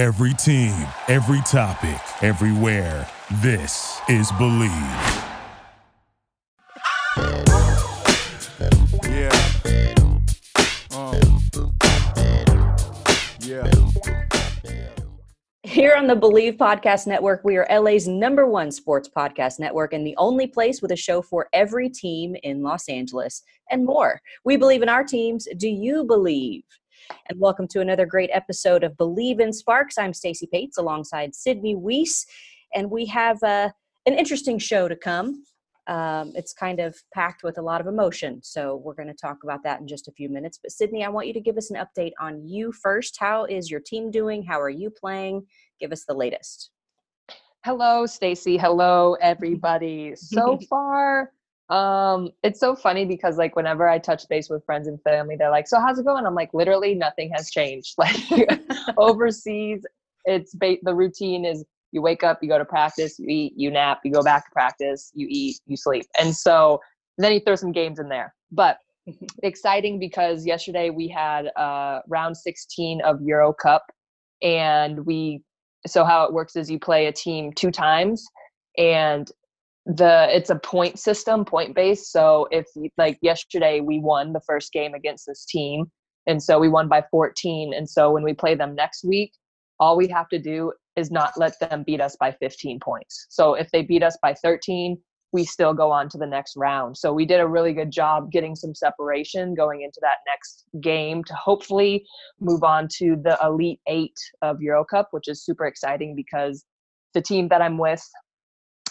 Every team, every topic, everywhere. This is Believe. Yeah. Yeah. Here on the Believe Podcast Network, we are LA's number one sports podcast network and the only place with a show for every team in Los Angeles and more. We believe in our teams. Do you believe? And welcome to another great episode of Believe in Sparks. I'm Stacy Pates alongside Sydney Wiese, and we have uh, an interesting show to come. Um, it's kind of packed with a lot of emotion, so we're going to talk about that in just a few minutes. But Sydney, I want you to give us an update on you first. How is your team doing? How are you playing? Give us the latest. Hello, Stacy. Hello, everybody. So far, um, it's so funny because like whenever I touch base with friends and family, they're like, "So how's it going?" I'm like, literally nothing has changed. Like overseas, it's ba- the routine is you wake up, you go to practice, you eat, you nap, you go back to practice, you eat, you sleep, and so then you throw some games in there. But exciting because yesterday we had uh, round 16 of Euro Cup, and we so how it works is you play a team two times and the it's a point system point based so if like yesterday we won the first game against this team and so we won by 14 and so when we play them next week all we have to do is not let them beat us by 15 points. So if they beat us by 13 we still go on to the next round. So we did a really good job getting some separation going into that next game to hopefully move on to the elite eight of eurocup which is super exciting because the team that i'm with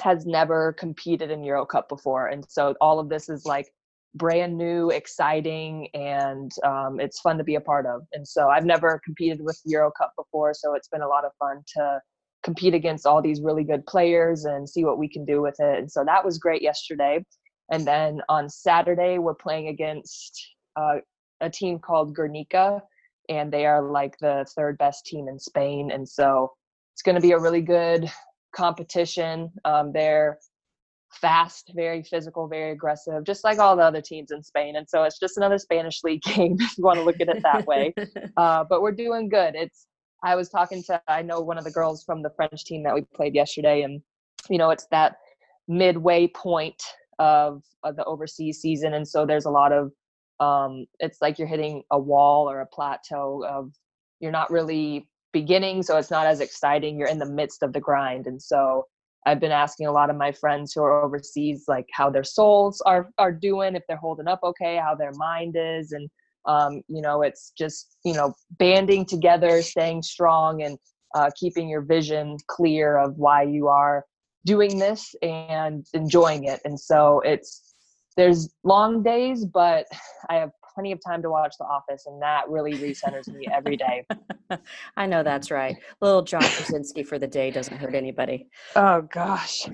has never competed in Eurocup before, and so all of this is like brand new, exciting, and um, it's fun to be a part of. And so I've never competed with Eurocup before, so it's been a lot of fun to compete against all these really good players and see what we can do with it. And so that was great yesterday. And then on Saturday, we're playing against uh, a team called Guernica, and they are like the third best team in Spain. And so it's going to be a really good competition. Um, they're fast, very physical, very aggressive, just like all the other teams in Spain. And so it's just another Spanish league game if you want to look at it that way. Uh, but we're doing good. It's I was talking to I know one of the girls from the French team that we played yesterday, and you know it's that midway point of, of the overseas season, and so there's a lot of um, it's like you're hitting a wall or a plateau of you're not really beginning so it's not as exciting you're in the midst of the grind and so i've been asking a lot of my friends who are overseas like how their souls are are doing if they're holding up okay how their mind is and um, you know it's just you know banding together staying strong and uh, keeping your vision clear of why you are doing this and enjoying it and so it's there's long days but i have plenty of time to watch The Office, and that really recenters me every day. I know that's right. Little John Krasinski for the day doesn't hurt anybody. Oh gosh,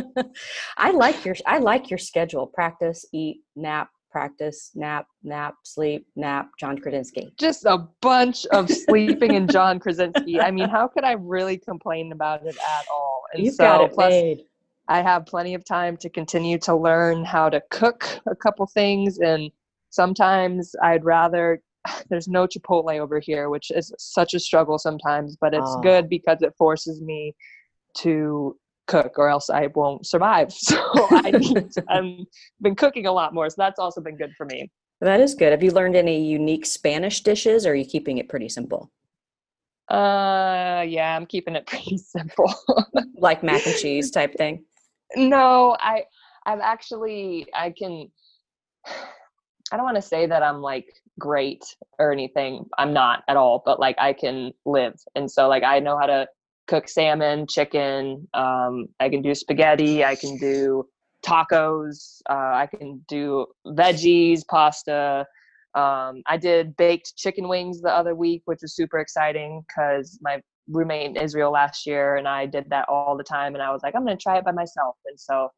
I like your I like your schedule: practice, eat, nap, practice, nap, nap, sleep, nap. John Krasinski. Just a bunch of sleeping and John Krasinski. I mean, how could I really complain about it at all? And You've so, got it plus, made. I have plenty of time to continue to learn how to cook a couple things and sometimes I'd rather there's no Chipotle over here, which is such a struggle sometimes, but it's oh. good because it forces me to cook or else I won't survive. So I need I've been cooking a lot more. So that's also been good for me. That is good. Have you learned any unique Spanish dishes or are you keeping it pretty simple? Uh yeah, I'm keeping it pretty simple. like mac and cheese type thing? No, I I've actually I can I don't want to say that I'm like great or anything. I'm not at all, but like I can live. And so like I know how to cook salmon, chicken, um, I can do spaghetti, I can do tacos, uh, I can do veggies, pasta. Um, I did baked chicken wings the other week, which was super exciting because my roommate in Israel last year and I did that all the time and I was like, I'm gonna try it by myself. And so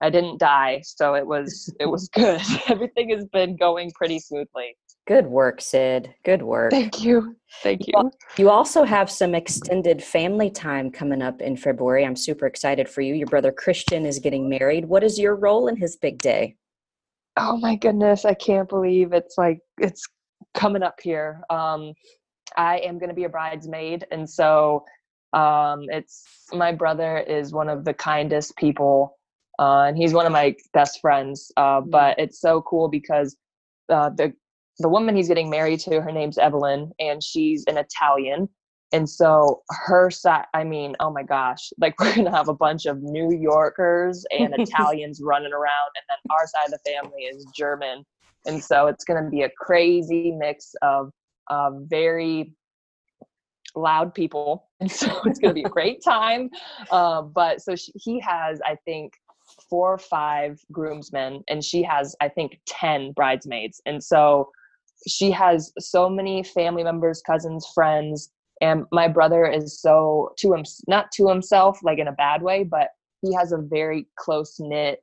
I didn't die, so it was it was good. Everything has been going pretty smoothly. Good work, Sid. Good work. Thank you. Thank you. You also have some extended family time coming up in February. I'm super excited for you. Your brother Christian is getting married. What is your role in his big day? Oh my goodness, I can't believe it's like it's coming up here. Um I am going to be a bridesmaid, and so um, it's my brother is one of the kindest people, uh, and he's one of my best friends. Uh, Mm. but it's so cool because uh, the the woman he's getting married to, her name's Evelyn, and she's an Italian. And so her side, I mean, oh my gosh, like we're gonna have a bunch of New Yorkers and Italians running around, and then our side of the family is German, and so it's gonna be a crazy mix of uh, very loud people, and so it's gonna be a great time. Uh, but so she, he has, I think, four or five groomsmen, and she has, I think, ten bridesmaids, and so she has so many family members, cousins, friends, and my brother is so to him, not to himself, like in a bad way, but he has a very close knit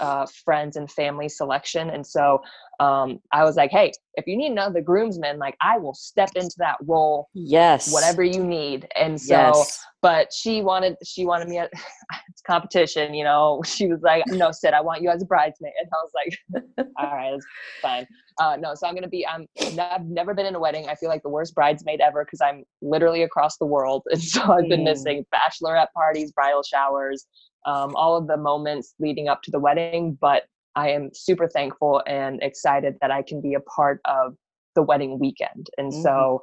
uh, friends and family selection, and so um, I was like, hey, if you need another groomsman, like I will step into that role Yes. whatever you need and so Yes. but she wanted she wanted me at it's competition you know she was like no sid i want you as a bridesmaid and i was like all right that's fine uh no so i'm gonna be i'm i've never been in a wedding i feel like the worst bridesmaid ever because i'm literally across the world and so i've been Mm. missing bachelorette parties bridal showers um, all of the moments leading up to the wedding but i am super thankful and excited that i can be a part of the wedding weekend and Mhm. so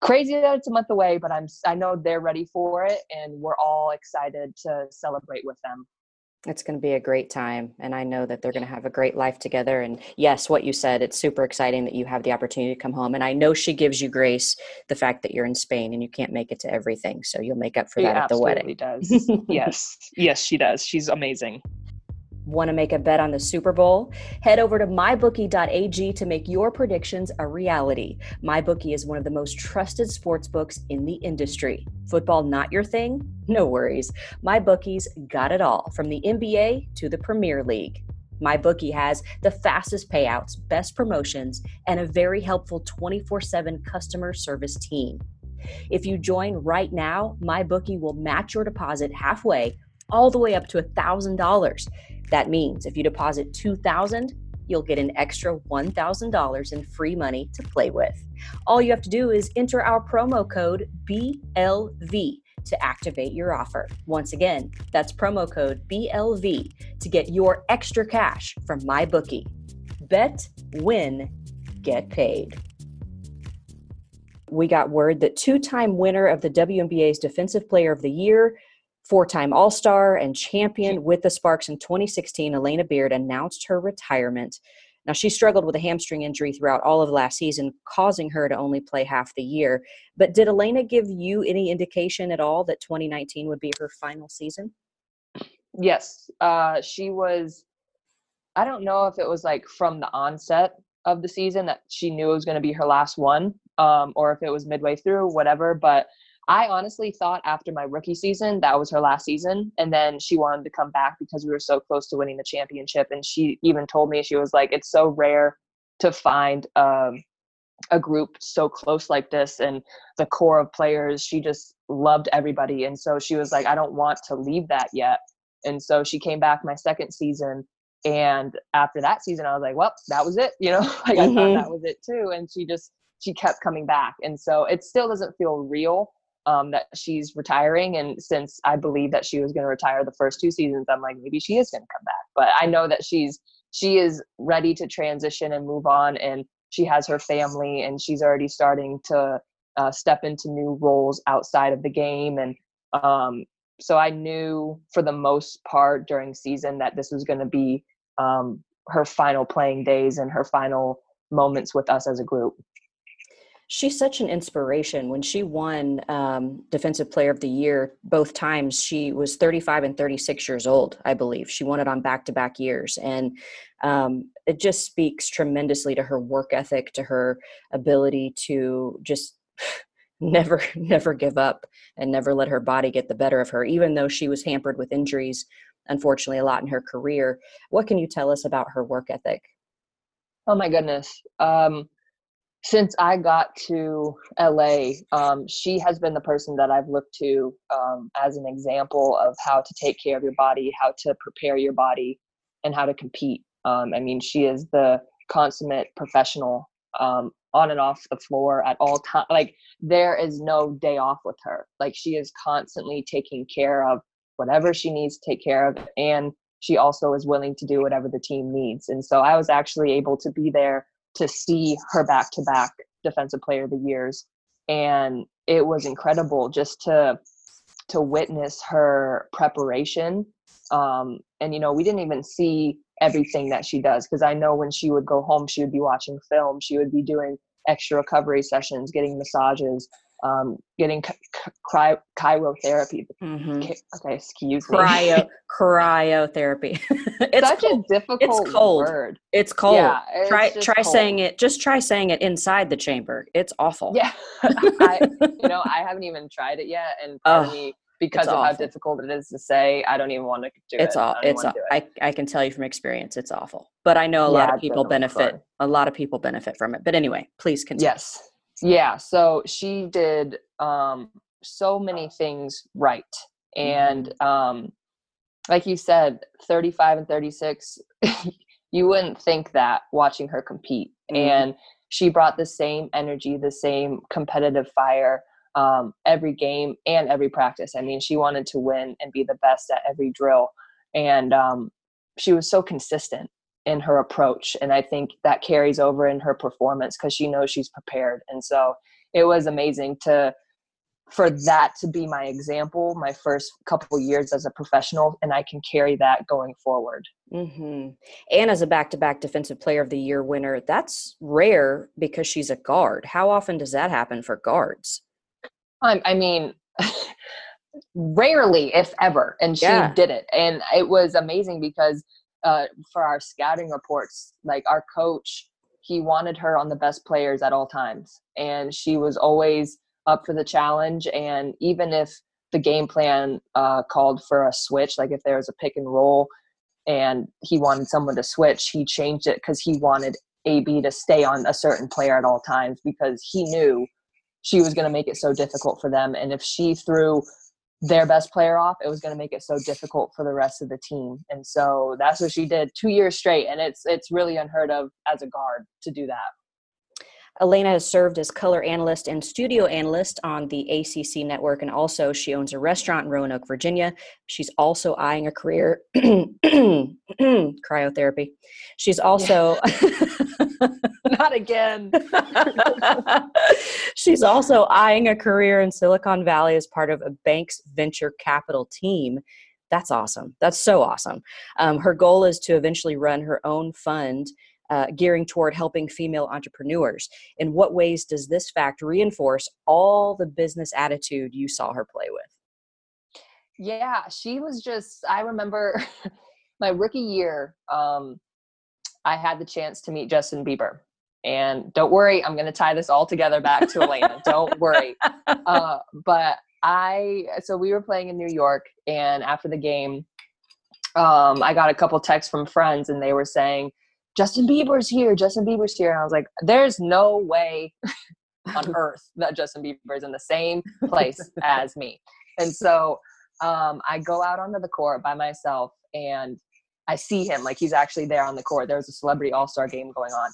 crazy that it's a month away but I'm I know they're ready for it and we're all excited to celebrate with them It's going to be a great time. And I know that they're going to have a great life together. And yes, what you said, it's super exciting that you have the opportunity to come home. And I know she gives you grace the fact that you're in Spain and you can't make it to everything. So you'll make up for She that at the absolutely wedding. does yes yes she does she's amazing Want to make a bet on the Super Bowl? Head over to mybookie.ag to make your predictions a reality. MyBookie is one of the most trusted sports books in the industry. Football not your thing? No worries. MyBookie's got it all, from the NBA to the Premier League. MyBookie has the fastest payouts, best promotions, and a very helpful 24 7 customer service team. If you join right now, MyBookie will match your deposit halfway, all the way up to $1,000. That means if you deposit 2000 you'll get an extra $1,000 in free money to play with. All you have to do is enter our promo code BLV to activate your offer. Once again, that's promo code BLV to get your extra cash from MyBookie. Bet, win, get paid. We got word that two time winner of the WNBA's Defensive Player of the Year, four time All Star, and champion with the Sparks in 2016, Alana Beard announced her retirement. Now, she struggled with a hamstring injury throughout all of last season, causing her to only play half the year. But did Alana give you any indication at all that 2019 would be her final season? yes uh she was i don't know if it was like from the onset of the season that she knew it was going to be her last one um or if it was midway through whatever but i honestly thought after my rookie season that was her last season and then she wanted to come back because we were so close to winning the championship and she even told me she was like it's so rare to find um a group so close like this and the core of players she just loved everybody and so she was like i don't want to leave that yet and so she came back my second season and after that season i was like well that was it you know like i Mhm. thought that was it too and she just she kept coming back and so it still doesn't feel real um, that she's retiring and since i believe that she was going to retire the first two seasons i'm like maybe she is going to come back but i know that she's she is ready to transition and move on and she has her family and she's already starting to uh, step into new roles outside of the game and um, so I knew for the most part during season that this was going to be um, her final playing days and her final moments with us as a group. She's such an inspiration. When she won um, Defensive Player of the Year both times, she was 35 and 36 years old, I believe. She won it on back to back years. And um, it just speaks tremendously to her work ethic, to her ability to just never, never give up and never let her body get the better of her, even though she was hampered with injuries, unfortunately, a lot in her career. What can you tell us about her work ethic? Oh my goodness. Um, since I got to LA, um, she has been the person that I've looked to um, as an example of how to take care of your body, how to prepare your body, and how to compete. Um, I mean, she is the consummate professional um, on and off the floor at all time. Like there is no day off with her. Like she is constantly taking care of whatever she needs to take care of, and she also is willing to do whatever the team needs. And so I was actually able to be there to see her back to back defensive player of the years, and it was incredible just to to witness her preparation. Um, and you know we didn't even see everything that she does because i know when she would go home she would be watching film she would be doing extra recovery sessions getting massages um, getting cry- cryotherapy Mhm. okay excuse me Cryo cryotherapy. it's such cold. a difficult it's cold. word It's cold. Yeah, it's try try saying it. Just try saying it inside the chamber. It's awful. yeah I, you know i haven't even tried it yet and part me because of how difficult it is to say i don't even want to do it's it all. It's. wanna Aw- do it. I. I can tell you from experience, it's awful. But I know a lot of people benefit. A lot of people benefit from it. But anyway, please continue. Yes. Yeah. So she did um, so many things right. And um, like you said, 35 and 36, you wouldn't think that watching her compete. Mhm. And she brought the same energy, the same competitive fire um, every game and every practice. I mean, she wanted to win and be the best at every drill. And um, she was so consistent in her approach and i think that carries over in her performance because she knows she's prepared and so it was amazing to for that to be my example my first couple years as a professional and i can carry that going forward hmm And as a back-to-back Defensive Player of the Year winner, that's rare because she's a guard. How often does that happen for guards? I, I mean, rarely, if ever, and she Yeah. did it, and it was amazing because uh, for our scouting reports, like our coach, he wanted her on the best players at all times, and she was always up for the challenge. And even if the game plan uh, called for a switch, like if there was a pick and roll, and he wanted someone to switch, he changed it because he wanted AB to stay on a certain player at all times because he knew she was going to make it so difficult for them. And if she threw their best player off, it was going to make it so difficult for the rest of the team. And so that's what she did two years straight. And it's it's really unheard of as a guard to do that. Alana has served as color analyst and studio analyst on the ACC network, and also she owns a restaurant in Roanoke, Virginia. She's also eyeing a career cryotherapy. She's also Not again. she's also eyeing a career in Silicon Valley as part of a bank's venture capital team. That's awesome. That's so awesome. Um, her goal is to eventually run her own fund uh, gearing toward helping female entrepreneurs. In what ways does this fact reinforce all the business attitude you saw her play with? Yeah, she was just I remember my rookie year, um, I had the chance to meet Justin Bieber. And don't worry, I'm gonna tie this all together back to Alana. don't worry. Uh, but I so we were playing in New York and after the game, um, I got a couple texts from friends and they were saying, Justin Bieber's here, Justin Bieber's here. And I was like, there's no way on earth that Justin Bieber is in the same place as me. And so um, I go out onto the court by myself and I see him like he's actually there on the court. There was a celebrity all star game going on,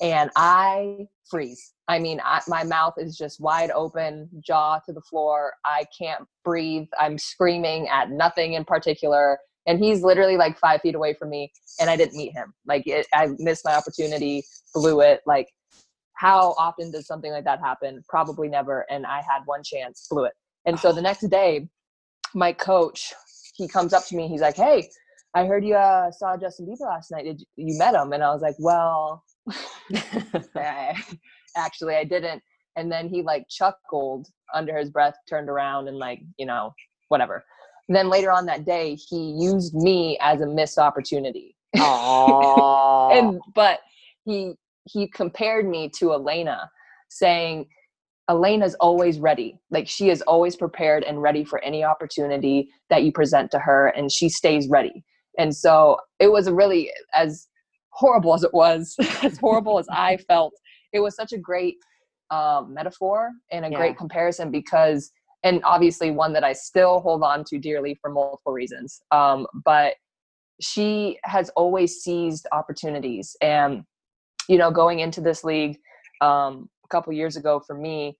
and I freeze. I mean, I, my mouth is just wide open, jaw to the floor. I can't breathe. I'm screaming at nothing in particular. And he's literally like five feet away from me, and I didn't meet him. Like, it, I missed my opportunity, blew it. Like, how often does something like that happen? Probably never. And I had one chance, blew it. And so the next day, my coach, he comes up to me. He's like, "Hey, I heard you uh, saw Justin Bieber last night. Did you, you met him?" And I was like, "Well, I- actually, I didn't." And then he like chuckled under his breath, turned around, and like, you know, whatever. Then later on that day, he used me as a missed opportunity. And but he he compared me to Alana, saying Alana's always ready. Like she is always prepared and ready for any opportunity that you present to her, and she stays ready. And so it was a really as horrible as it was, as horrible as I felt. It was such a great um, metaphor and a Yeah. great comparison because, and obviously one that I still hold on to dearly for multiple reasons. Um, but she has always seized opportunities, and you know, going into this league, um, a couple years ago for me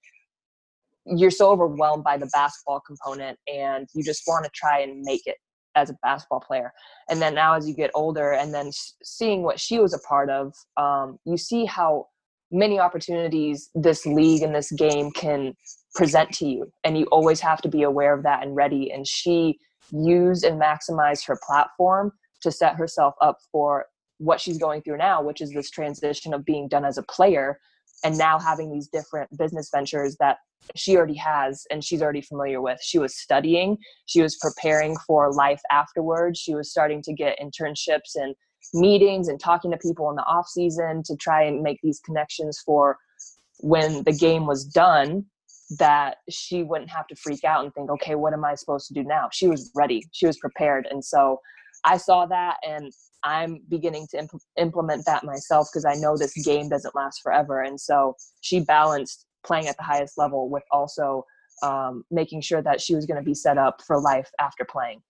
you're so overwhelmed by the basketball component and you just want to try and make it as a basketball player and then now as you get older and then seeing what she was a part of um, you see how many opportunities this league and this game can present to you and you always have to be aware of that and ready and she used and maximized her platform to set herself up for what she's going through now which is this transition of being done as a player and now having these different business ventures that she already has and she's already familiar with. She was studying, she was preparing for life afterwards. She was starting to get internships and meetings and talking to people in the off season to try and make these connections for when the game was done that she wouldn't have to freak out and think, okay, what am I supposed to do now? She was ready, she was prepared. And so I saw that and I'm beginning to imp- implement that myself because I know this game doesn't last forever. And so she balanced playing at the highest level with also um, making sure that she was going to be set up for life after playing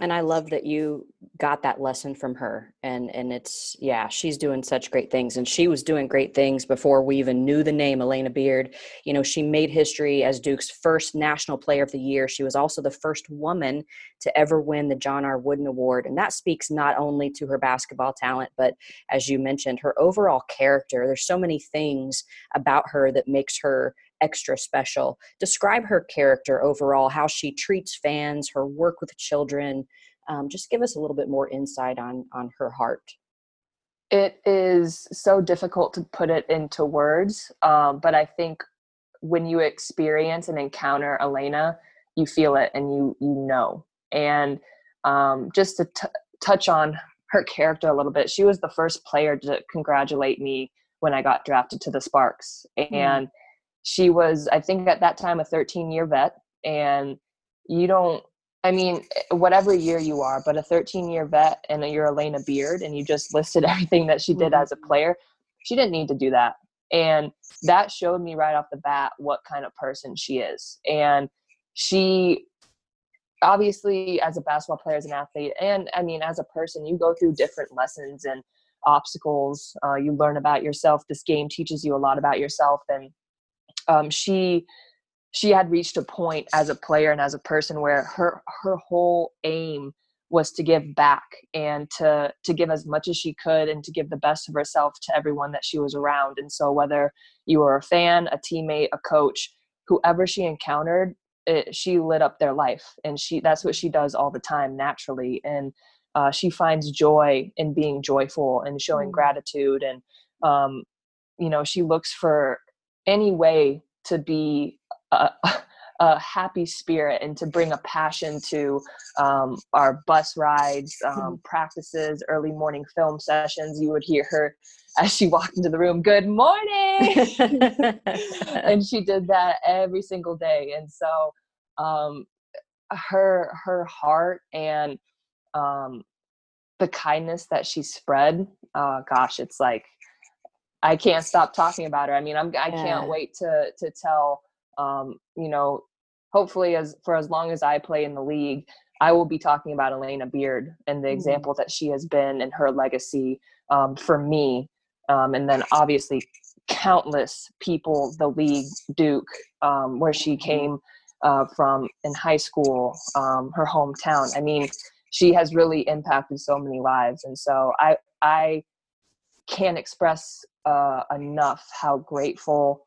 and i love that you got that lesson from her and and it's yeah she's doing such great things and she was doing great things before we even knew the name Alana Beard. You know she made history as duke's first national player of the year. She was also the first woman to ever win the john r. Wooden award and that speaks not only to her basketball talent but as you mentioned her overall character. There's so many things about her that makes her extra special. Describe her character overall, how she treats fans, her work with children. Um, just give us a little bit more insight on on her heart. It is so difficult to put it into words, um, but I think when you experience and encounter Alana, you feel it and you you know. And um, just to t- touch on her character a little bit, she was the first player to congratulate me when I got drafted to the Sparks, hmm. and mm she was i think at that time a 13 year vet and you don't i mean whatever year you are but a 13 year vet and you're Alana Beard and you just listed everything that she did mm-hmm. as a player she didn't need to do that and that showed me right off the bat what kind of person she is and she obviously as a basketball player as an athlete and i mean as a person you go through different lessons and obstacles uh, you learn about yourself this game teaches you a lot about yourself and um, she she had reached a point as a player and as a person where her her whole aim was to give back and to to give as much as she could and to give the best of herself to everyone that she was around. And so whether you were a fan a teammate a coach whoever she encountered it, she lit up their life. And she that's what she does all the time naturally. And uh, she finds joy in being joyful and showing mm. gratitude. And um, you know she looks for any way to be a, a happy spirit and to bring a passion to um, our bus rides, um, mm-hmm. practices, early morning film sessions. You would hear her as she walked into the room, Good morning! and she did that every single day. And so um, her her heart and um, the kindness that she spread, uh, gosh, it's like I can't stop talking about her. I mean, I'm I can't wait to to tell um, you know, hopefully as for as long as I play in the league, I will be talking about Alana Beard and the mm-hmm. example that she has been and her legacy um, for me. Um, and then obviously countless people, the league, Duke, um, where she mm-hmm. came uh, from in high school, um, her hometown. I mean, she has really impacted so many lives. And so I, I can't express uh, enough how grateful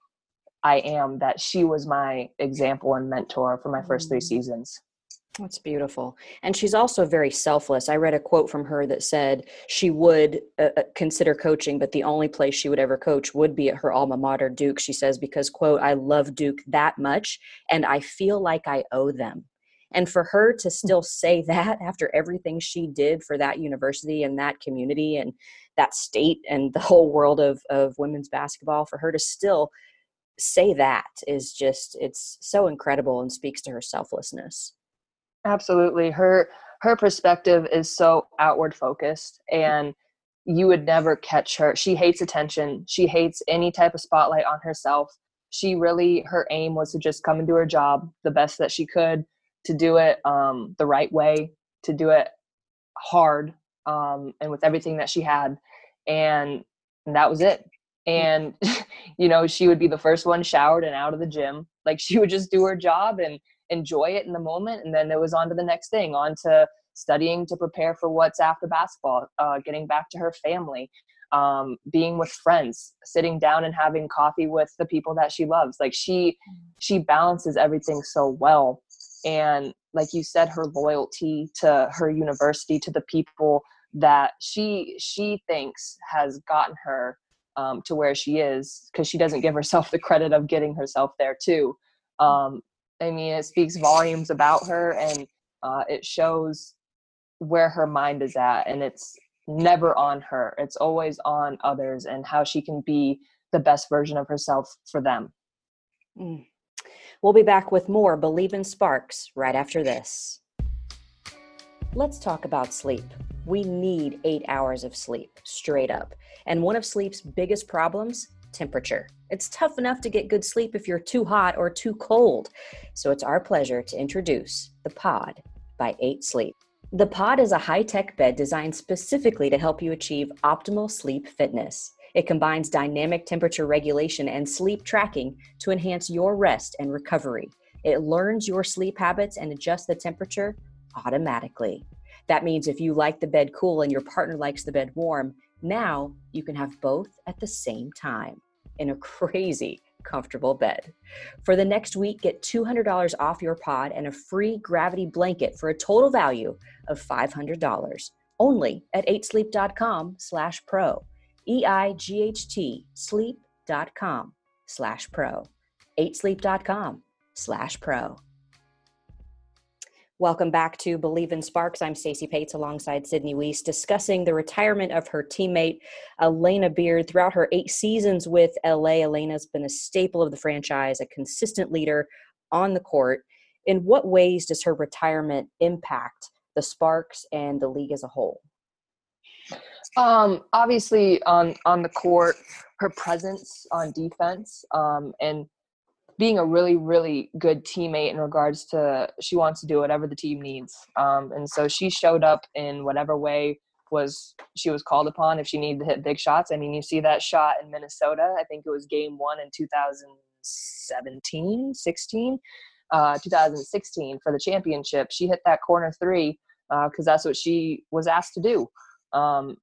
I am that she was my example and mentor for my first three mm. seasons. That's beautiful. And she's also very selfless. I read a quote from her that said she would uh, uh, consider coaching, but the only place she would ever coach would be at her alma mater, Duke. She says, because, quote, I love Duke that much and I feel like I owe them. And for her to mm. still say that after everything she did for that university and that community and that state and the whole world of, of women's basketball, for her to still say that is just, it's so incredible and speaks to her selflessness. Absolutely. Her, her perspective is so outward focused mm. and you would never catch her. She hates attention. She hates any type of spotlight on herself. She really, her aim was to just come and do her job the best that she could to do it um, the right way, to do it hard, um, and with everything that she had, and, and that was it. and you know she would be the first one showered and out of the gym. Like she would just do her job and enjoy it in the moment and then it was on to the next thing on to studying to prepare for what's after basketball uh, getting back to her family um, being with friends sitting down and having coffee with the people that she loves. Like she she balances everything so well and like you said her loyalty to her university to the people that she she thinks has gotten her um, to where she is because she doesn't give herself the credit of getting herself there too. Um, I mean, it speaks volumes about her and uh, it shows where her mind is at, and it's never on her. It's always on others and how she can be the best version of herself for them. Mm. We'll be back with more Believe in Sparks right after this. Let's talk about sleep. We need eight hours of sleep, straight up. And one of sleep's biggest problems temperature. It's tough enough to get good sleep if you're too hot or too cold. So it's our pleasure to introduce the Pod by 8 Sleep. The Pod is a high tech bed designed specifically to help you achieve optimal sleep fitness. It combines dynamic temperature regulation and sleep tracking to enhance your rest and recovery. It learns your sleep habits and adjusts the temperature automatically. That means if you like the bed cool and your partner likes the bed warm, now you can have both at the same time in a crazy comfortable bed. For the next week, get $200 off your pod and a free gravity blanket for a total value of $500 only at 8sleep.com slash pro. E-I-G-H-T sleep.com slash pro. 8sleep.com slash pro. Welcome back to Believe in Sparks. I'm Stacey Pates alongside Sydney Wiese discussing the retirement of her teammate Alana Beard. Throughout her eight seasons with LA, Alana's been a staple of the franchise, a consistent leader on the court. In what ways does her retirement impact the Sparks and the league as a whole? Um, obviously, on on the court, her presence on defense um, and being a really really good teammate in regards to she wants to do whatever the team needs. Um, and so she showed up in whatever way was she was called upon if she needed to hit big shots. I mean you see that shot in minnesota i think it was game one in 2017 16 uh, 2016 for the championship. She hit that corner three because uh, that's what she was asked to do um,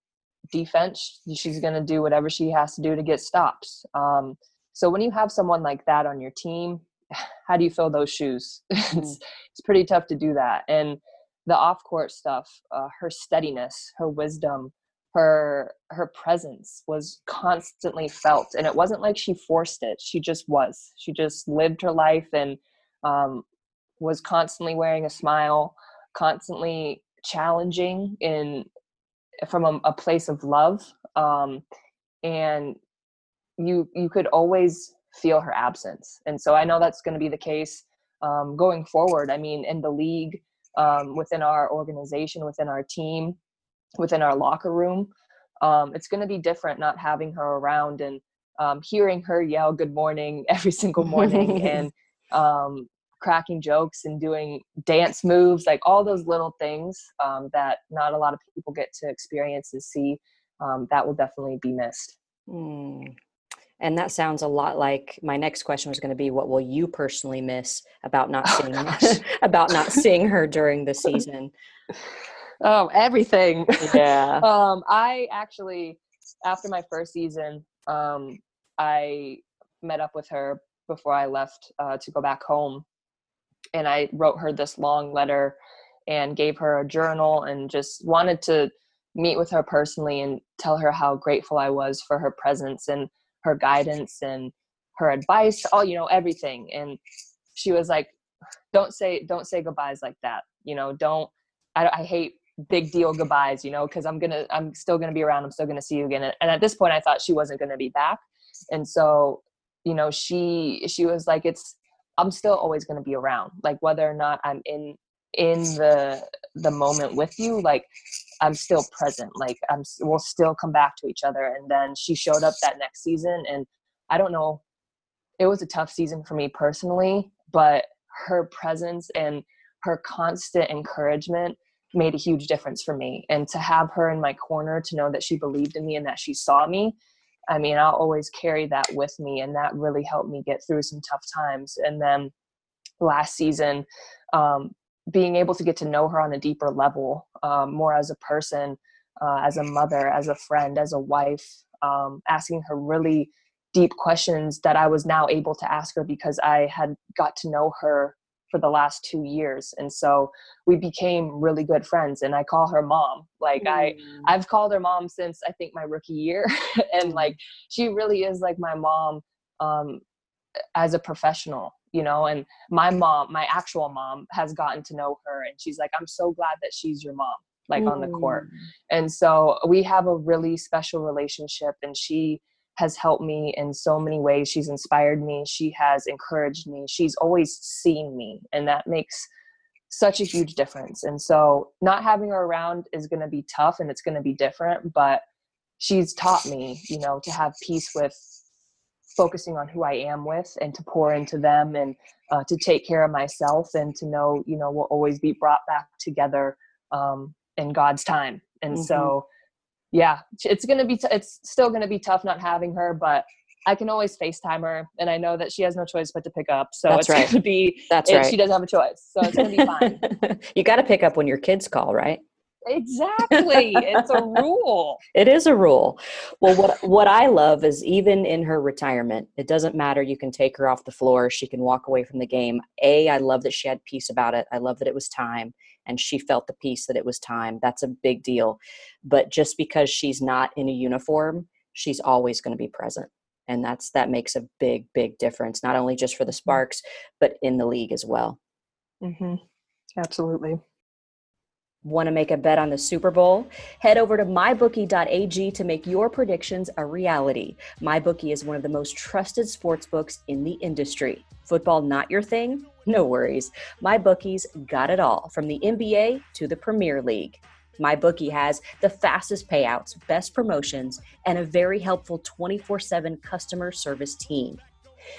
defense she's going to do whatever she has to do to get stops um, so when you have someone like that on your team, how do you fill those shoes? It's, it's pretty tough to do that. And the off court stuff, uh, her steadiness, her wisdom, her her presence was constantly felt, and it wasn't like she forced it. She just was. She just lived her life and um, was constantly wearing a smile, constantly challenging in from a, a place of love. Um, and you you could always feel her absence and so i know that's going to be the case um, going forward i mean in the league um, within our organization within our team within our locker room um, it's going to be different not having her around and um, hearing her yell good morning every single morning and um, cracking jokes and doing dance moves like all those little things um, that not a lot of people get to experience and see that will definitely be missed mm. And that sounds a lot like my next question was going to be what will you personally miss about not oh, seeing about not seeing her during the season? Oh, everything. Yeah. um I actually after my first season, um I met up with her before I left uh, to go back home and I wrote her this long letter and gave her a journal and just wanted to meet with her personally and tell her how grateful I was for her presence and her guidance and her advice all you know everything. And she was like don't say don't say goodbyes like that you know don't i, I hate big deal goodbyes you know because i'm gonna i'm still gonna be around i'm still gonna see you again and at this point i thought she wasn't gonna be back. And so you know she she was like it's i'm still always gonna be around like whether or not i'm in in the the moment with you like i'm still present like i'm we'll still come back to each other and then she showed up that next season and i don't know it was a tough season for me personally but her presence and her constant encouragement made a huge difference for me and to have her in my corner to know that she believed in me and that she saw me I mean, I'll always carry that with me, and that really helped me get through some tough times. And then last season, um, being able to get to know her on a deeper level, um, more as a person, uh, as a mother, as a friend, as a wife, um, asking her really deep questions that I was now able to ask her because I had got to know her for the last two years and so we became really good friends and i call her mom like mm. i i've called her mom since i think my rookie year and mm. like she really is like my mom um as a professional you know and my mom my actual mom has gotten to know her and she's like i'm so glad that she's your mom like mm. on the court mm. and so we have a really special relationship and she has helped me in so many ways. She's inspired me. She has encouraged me. She's always seen me. And that makes such a huge difference. And so not having her around is going to be tough and it's going to be different. But she's taught me, you know, to have peace with focusing on who I am with and to pour into them and uh, to take care of myself and to know, you know, we'll always be brought back together um, in God's time. And mm-hmm. so yeah, it's gonna be t- it's still gonna be tough not having her, but I can always FaceTime her, and I know that she has no choice but to pick up. So That's it's right. gonna be That's right. She doesn't have a choice, so it's gonna be fine. you got to pick up when your kids call, right? Exactly. it's a rule. It is a rule. Well, what what I love is even in her retirement, it doesn't matter. You can take her off the floor. She can walk away from the game. A, I love that she had peace about it. I love that it was time and she felt the peace that it was time. That's a big deal. But just because she's not in a uniform, she's always going to be present. And that's that makes a big, big difference, not only just for the mm-hmm. Sparks, but in the league as well. Mm-hmm. Absolutely. Want to make a bet on the Super Bowl? Head over to mybookie.ag to make your predictions a reality. MyBookie is one of the most trusted sports books in the industry. Football not your thing? No worries. MyBookie's got it all from the NBA to the Premier League. MyBookie has the fastest payouts, best promotions, and a very helpful 24 7 customer service team.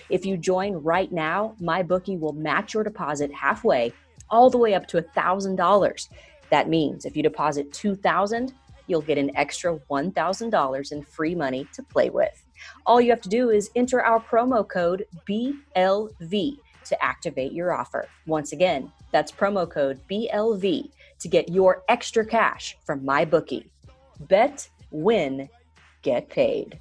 If you join right now, MyBookie will match your deposit halfway, all the way up to $1,000. That means if you deposit 2000 you'll get an extra $1,000 in free money to play with. All you have to do is enter our promo code BLV to activate your offer. Once again, that's promo code BLV to get your extra cash from my bookie. Bet, win, get paid.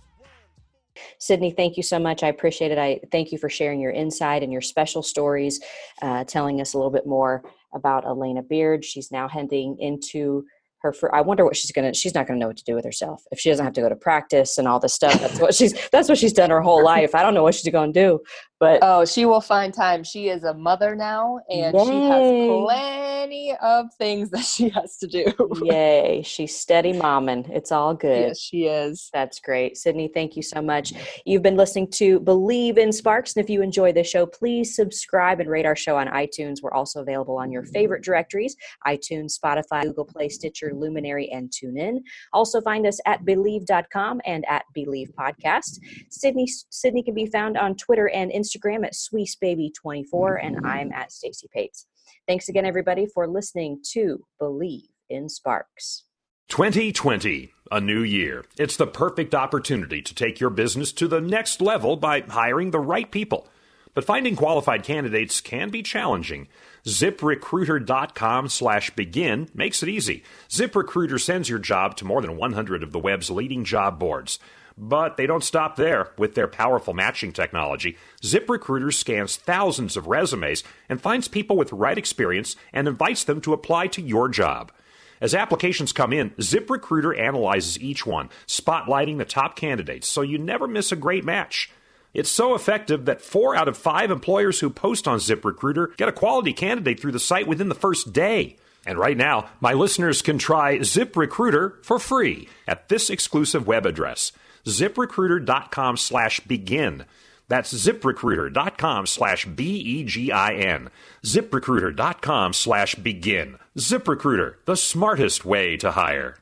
Sydney, thank you so much. I appreciate it. I thank you for sharing your insight and your special stories, uh, telling us a little bit more about Alana Beard. She's now heading into her I wonder what she's gonna she's not gonna know what to do with herself if she doesn't have to go to practice and all this stuff. That's what she's that's what she's done her whole life. I don't know what she's gonna do. But oh, she will find time. She is a mother now, and Yay. she has plenty of things that she has to do. Yay! She's steady momming. It's all good. Yes, she is. That's great, Sydney. Thank you so much. You've been listening to Believe in Sparks, and if you enjoy the show, please subscribe and rate our show on iTunes. We're also available on your favorite directories: iTunes, Spotify, Google Play, Stitcher, Luminary, and TuneIn. Also, find us at Believe.com and at Believe Podcast. Sydney Sydney can be found on Twitter and Instagram Instagram at SweesBaby24, and I'm at Stacy Pates. Thanks again, everybody, for listening to Believe in Sparks. 2020, a new year. It's the perfect opportunity to take your business to the next level by hiring the right people. But finding qualified candidates can be challenging. ZipRecruiter.com slash begin makes it easy. ZipRecruiter sends your job to more than 100 of the web's leading job boards. But they don't stop there. With their powerful matching technology, ZipRecruiter scans thousands of resumes and finds people with the right experience and invites them to apply to your job. As applications come in, ZipRecruiter analyzes each one, spotlighting the top candidates so you never miss a great match. It's so effective that four out of five employers who post on ZipRecruiter get a quality candidate through the site within the first day. And right now, my listeners can try ZipRecruiter for free at this exclusive web address ziprecruiter.com slash begin. That's ziprecruiter.com slash B E G I N. ZipRecruiter.com slash begin. ZipRecruiter, the smartest way to hire.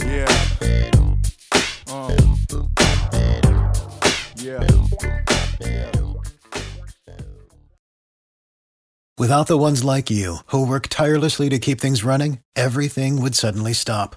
Yeah. Uh. Yeah. Without the ones like you, who work tirelessly to keep things running, everything would suddenly stop